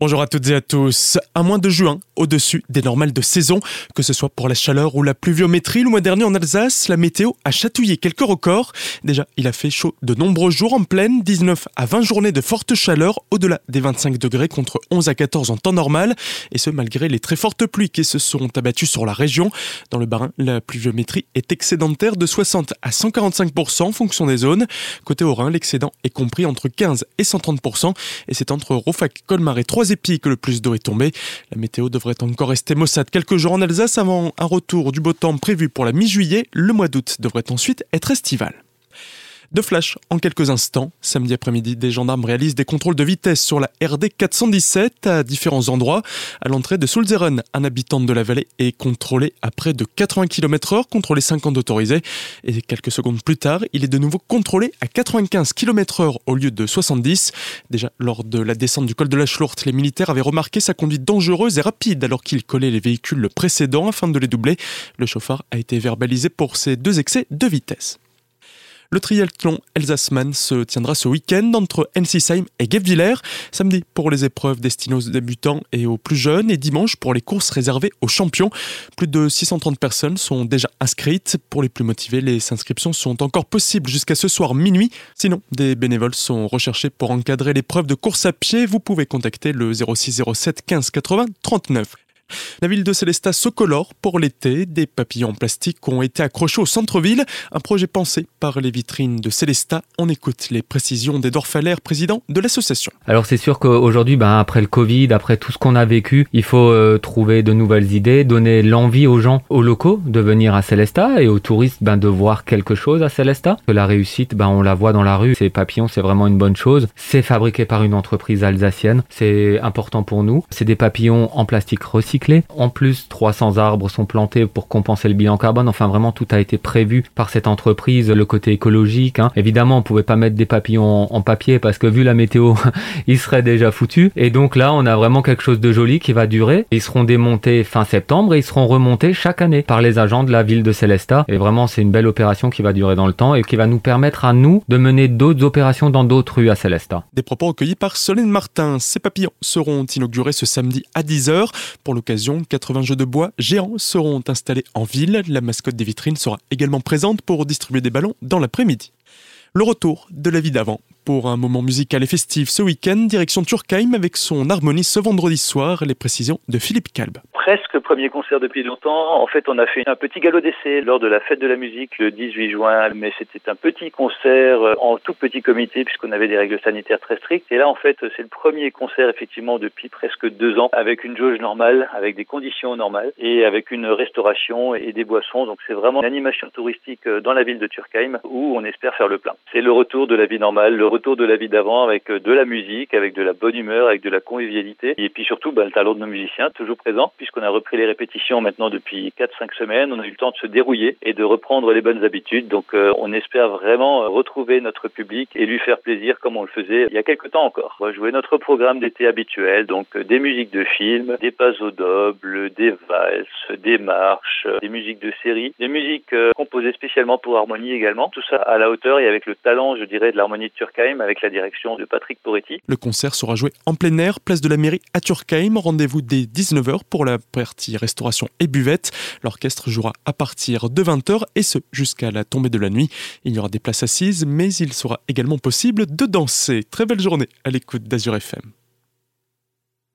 Bonjour à toutes et à tous. À moins de juin, au-dessus des normales de saison, que ce soit pour la chaleur ou la pluviométrie, le mois dernier en Alsace, la météo a chatouillé quelques records. Déjà, il a fait chaud de nombreux jours en pleine, 19 à 20 journées de forte chaleur, au-delà des 25 degrés contre 11 à 14 en temps normal, et ce malgré les très fortes pluies qui se sont abattues sur la région. Dans le Barin, la pluviométrie est excédentaire de 60 à 145% en fonction des zones. Côté Haut-Rhin, l'excédent est compris entre 15 et 130%, et c'est entre Rofac, Colmar et Que le plus d'eau est tombé. La météo devrait encore rester maussade quelques jours en Alsace avant un retour du beau temps prévu pour la mi-juillet. Le mois d'août devrait ensuite être estival. De flash en quelques instants. Samedi après-midi, des gendarmes réalisent des contrôles de vitesse sur la RD 417 à différents endroits. À l'entrée de Sulzeren, un habitant de la vallée est contrôlé à près de 80 km h contre les 50 autorisés. Et quelques secondes plus tard, il est de nouveau contrôlé à 95 km h au lieu de 70. Déjà, lors de la descente du col de la Schlourte, les militaires avaient remarqué sa conduite dangereuse et rapide alors qu'il collait les véhicules précédents afin de les doubler. Le chauffeur a été verbalisé pour ses deux excès de vitesse. Le triathlon Elsassman se tiendra ce week-end entre Ensisheim et Guebwiller. Samedi pour les épreuves destinées aux débutants et aux plus jeunes et dimanche pour les courses réservées aux champions. Plus de 630 personnes sont déjà inscrites. Pour les plus motivés, les inscriptions sont encore possibles jusqu'à ce soir minuit. Sinon, des bénévoles sont recherchés pour encadrer l'épreuve de course à pied. Vous pouvez contacter le 0607 15 80 39. La ville de Célestat se colore pour l'été. Des papillons en plastique ont été accrochés au centre-ville. Un projet pensé par les vitrines de Célestat. On écoute les précisions d'Edouard Faller, président de l'association. Alors c'est sûr qu'aujourd'hui, ben, après le Covid, après tout ce qu'on a vécu, il faut euh, trouver de nouvelles idées, donner l'envie aux gens, aux locaux de venir à Célestat et aux touristes ben, de voir quelque chose à Célestat. La réussite, ben, on la voit dans la rue. Ces papillons, c'est vraiment une bonne chose. C'est fabriqué par une entreprise alsacienne. C'est important pour nous. C'est des papillons en plastique recyclé en plus, 300 arbres sont plantés pour compenser le bilan carbone. Enfin, vraiment, tout a été prévu par cette entreprise, le côté écologique. Hein. Évidemment, on pouvait pas mettre des papillons en, papier parce que vu la météo, ils seraient déjà foutus. Et donc là, on a vraiment quelque chose de joli qui va durer. Ils seront démontés fin septembre et ils seront remontés chaque année par les agents de la ville de Célestat. Et vraiment, c'est une belle opération qui va durer dans le temps et qui va nous permettre à nous de mener d'autres opérations dans d'autres rues à Célestat. Des propos recueillis par Solène Martin. Ces papillons seront inaugurés ce samedi à 10h. Pour l'occasion, 80 jeux de bois géants seront installés en ville. La mascotte des vitrines sera également présente pour distribuer des ballons dans l'après-midi. Le retour de la vie d'avant pour un moment musical et festif ce week-end, direction Turkheim avec son harmonie ce vendredi soir, les précisions de Philippe Kalb presque premier concert depuis longtemps. En fait, on a fait un petit galop d'essai lors de la fête de la musique le 18 juin, mais c'était un petit concert euh, en tout petit comité puisqu'on avait des règles sanitaires très strictes. Et là, en fait, c'est le premier concert effectivement depuis presque deux ans avec une jauge normale, avec des conditions normales et avec une restauration et des boissons. Donc c'est vraiment une animation touristique euh, dans la ville de Turkheim où on espère faire le plein. C'est le retour de la vie normale, le retour de la vie d'avant avec euh, de la musique, avec de la bonne humeur, avec de la convivialité et puis surtout bah, le talent de nos musiciens toujours présent puisqu'on on a repris les répétitions maintenant depuis 4-5 semaines. On a eu le temps de se dérouiller et de reprendre les bonnes habitudes. Donc euh, on espère vraiment retrouver notre public et lui faire plaisir comme on le faisait il y a quelques temps encore. On va jouer notre programme d'été habituel, donc euh, des musiques de films, des pas au double, des valses, des marches, des musiques de série, des musiques euh, composées spécialement pour Harmonie également. Tout ça à la hauteur et avec le talent, je dirais, de l'Harmonie de Avec la direction de Patrick Poretti. Le concert sera joué en plein air, place de la mairie à Turkheim. Rendez-vous dès 19h pour la partie restauration et buvette. L'orchestre jouera à partir de 20h et ce jusqu'à la tombée de la nuit. Il y aura des places assises, mais il sera également possible de danser. Très belle journée à l'écoute d'Azur FM.